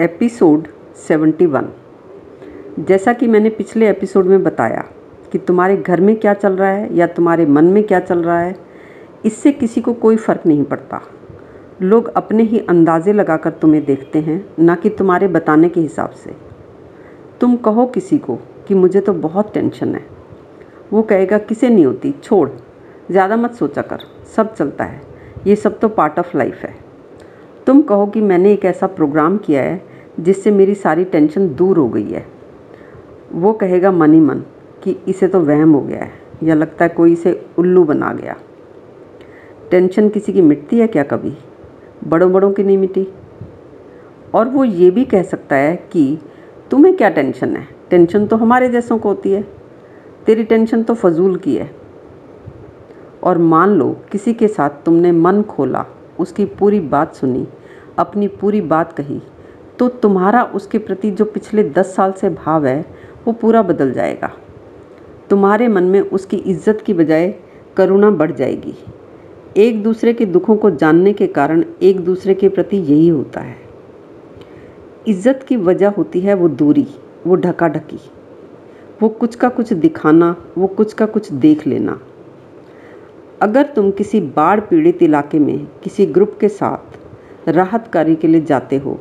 Episode 71 जैसा कि मैंने पिछले एपिसोड में बताया कि तुम्हारे घर में क्या चल रहा है या तुम्हारे मन में क्या चल रहा है, इससे किसी को कोई फ़र्क नहीं पड़ता। लोग अपने ही अंदाज़े लगाकर तुम्हें देखते हैं, ना कि तुम्हारे बताने के हिसाब से। तुम कहो किसी को कि मुझे तो बहुत टेंशन है। वो कहेगा, किसे नहीं होती? छोड़, ज़्यादा मत सोचा कर, सब चलता है। ये सब तो पार्ट ऑफ़ लाइफ है। तुम कहो कि मैंने एक ऐसा प्रोग्राम किया है जिससे मेरी सारी टेंशन दूर हो गई है। वो कहेगा, मन ही मन, कि इसे तो वहम हो गया है, या लगता है कोई इसे उल्लू बना गया। टेंशन किसी की मिटती है क्या कभी? बड़ों बड़ों की नहीं मिटी? और वो ये भी कह सकता है कि, तुम्हें क्या टेंशन है? टेंशन तो हमारे जैसों को होती है। तेरी टेंशन तो फजूल की है। और मान लो, किसी के साथ तुमने मन खोला उसकी पूरी बात सुनी, अपनी पूरी बात कही तो तुम्हारा उसके प्रति जो पिछले दस साल से भाव है, वो पूरा बदल जाएगा। तुम्हारे मन में उसकी इज़्ज़त की बजाय करुणा बढ़ जाएगी। एक दूसरे के दुखों को जानने के कारण एक दूसरे के प्रति यही होता है। इज़्ज़त की वजह होती है वो दूरी, वो ढका ढकी वो कुछ का कुछ दिखाना, वो कुछ का कुछ देख लेना। अगर तुम किसी बाढ़ पीड़ित इलाके में किसी ग्रुप के साथ राहत कार्य के लिए जाते हो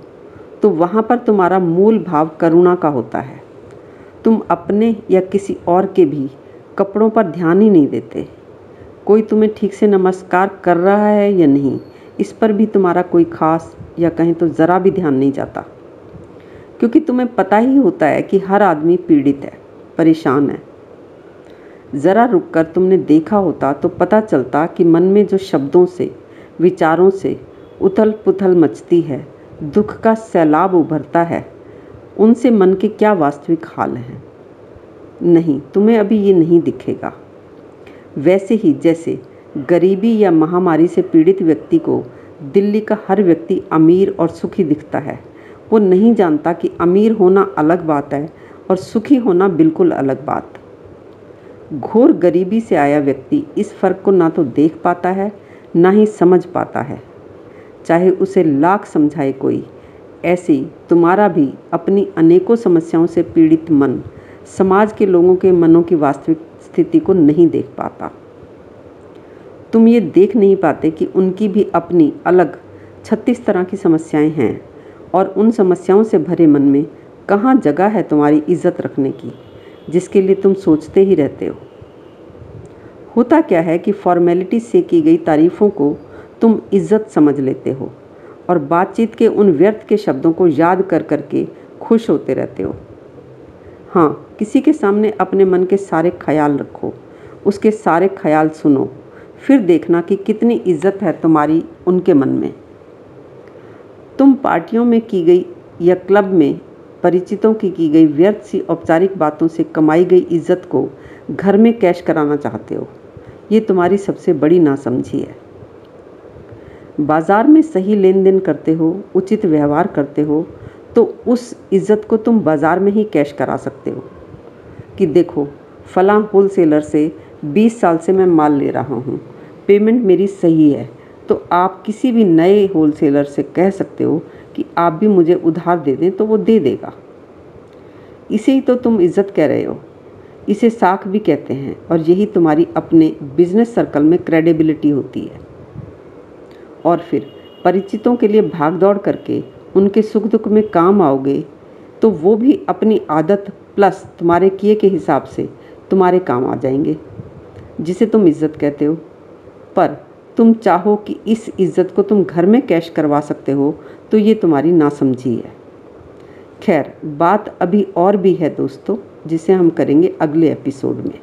तो वहाँ पर तुम्हारा मूल भाव करुणा का होता है। तुम अपने या किसी और के भी कपड़ों पर ध्यान ही नहीं देते। कोई तुम्हें ठीक से नमस्कार कर रहा है या नहीं, इस पर भी तुम्हारा कोई खास या कहें तो ज़रा भी ध्यान नहीं जाता। क्योंकि तुम्हें पता ही होता है कि हर आदमी पीड़ित है, परेशान है। ज़रा रुककर तुमने देखा होता तो पता चलता कि मन में जो शब्दों से, विचारों से उथल पुथल मचती है, दुख का सैलाब उभरता है, उनसे मन के क्या वास्तविक हाल हैं? नहीं, तुम्हें अभी ये नहीं दिखेगा। वैसे ही जैसे गरीबी या महामारी से पीड़ित व्यक्ति को दिल्ली का हर व्यक्ति अमीर और सुखी दिखता है, वो नहीं जानता कि अमीर होना अलग बात है और सुखी होना बिल्कुल अलग बात। घोर गरीबी से आया व्यक्ति इस फ़र्क को ना तो देख पाता है, ना ही समझ पाता है। चाहे उसे लाख समझाए कोई, ऐसे तुम्हारा भी अपनी अनेकों समस्याओं से पीड़ित मन समाज के लोगों के मनों की वास्तविक स्थिति को नहीं देख पाता। तुम ये देख नहीं पाते कि उनकी भी अपनी अलग, छत्तीस तरह की समस्याएँ हैं और उन समस्याओं से भरे मन में कहाँ जगह है तुम्हारी इज़्ज़त रखने की? जिसके लिए तुम सोचते ही रहते हो। होता क्या है कि फॉर्मेलिटी से की गई तारीफ़ों को तुम इज़्ज़त समझ लेते हो और बातचीत के उन व्यर्थ के शब्दों को याद कर कर के खुश होते रहते हो। हाँ किसी के सामने अपने मन के सारे ख्याल रखो, उसके सारे ख्याल सुनो, फिर देखना कि कितनी इज़्ज़त है तुम्हारी उनके मन में। तुम पार्टियों में की गई या क्लब में परिचितों की की गई व्यर्थ सी औपचारिक बातों से कमाई गई इज़्ज़त को घर में कैश कराना चाहते हो। ये तुम्हारी सबसे बड़ी नासमझी है। बाज़ार में सही लेन देन करते हो, उचित व्यवहार करते हो तो उस इज़्ज़त को तुम बाज़ार में ही कैश करा सकते हो। कि देखो, फलां होलसेलर से 20 साल से मैं माल ले रहा हूँ, पेमेंट मेरी सही है तो आप किसी भी नए होलसेलर से कह सकते हो कि आप भी मुझे उधार दे दें तो वो दे देगा। इसे ही तो तुम इज़्ज़त कह रहे हो। इसे साख भी कहते हैं और यही तुम्हारी अपने बिज़नेस सर्कल में क्रेडिबिलिटी होती है। और फिर परिचितों के लिए भाग दौड़ करके उनके सुख दुख में काम आओगे तो वो भी अपनी आदत प्लस तुम्हारे किए के हिसाब से तुम्हारे काम आ जाएँगे, जिसे तुम इज़्ज़त कहते हो। पर तुम चाहो कि इस इज़्ज़त को तुम घर में कैश करवा सकते हो तो ये तुम्हारी नासमझी है। खैर, बात अभी और भी है दोस्तों, जिसे हम करेंगे अगले एपिसोड में।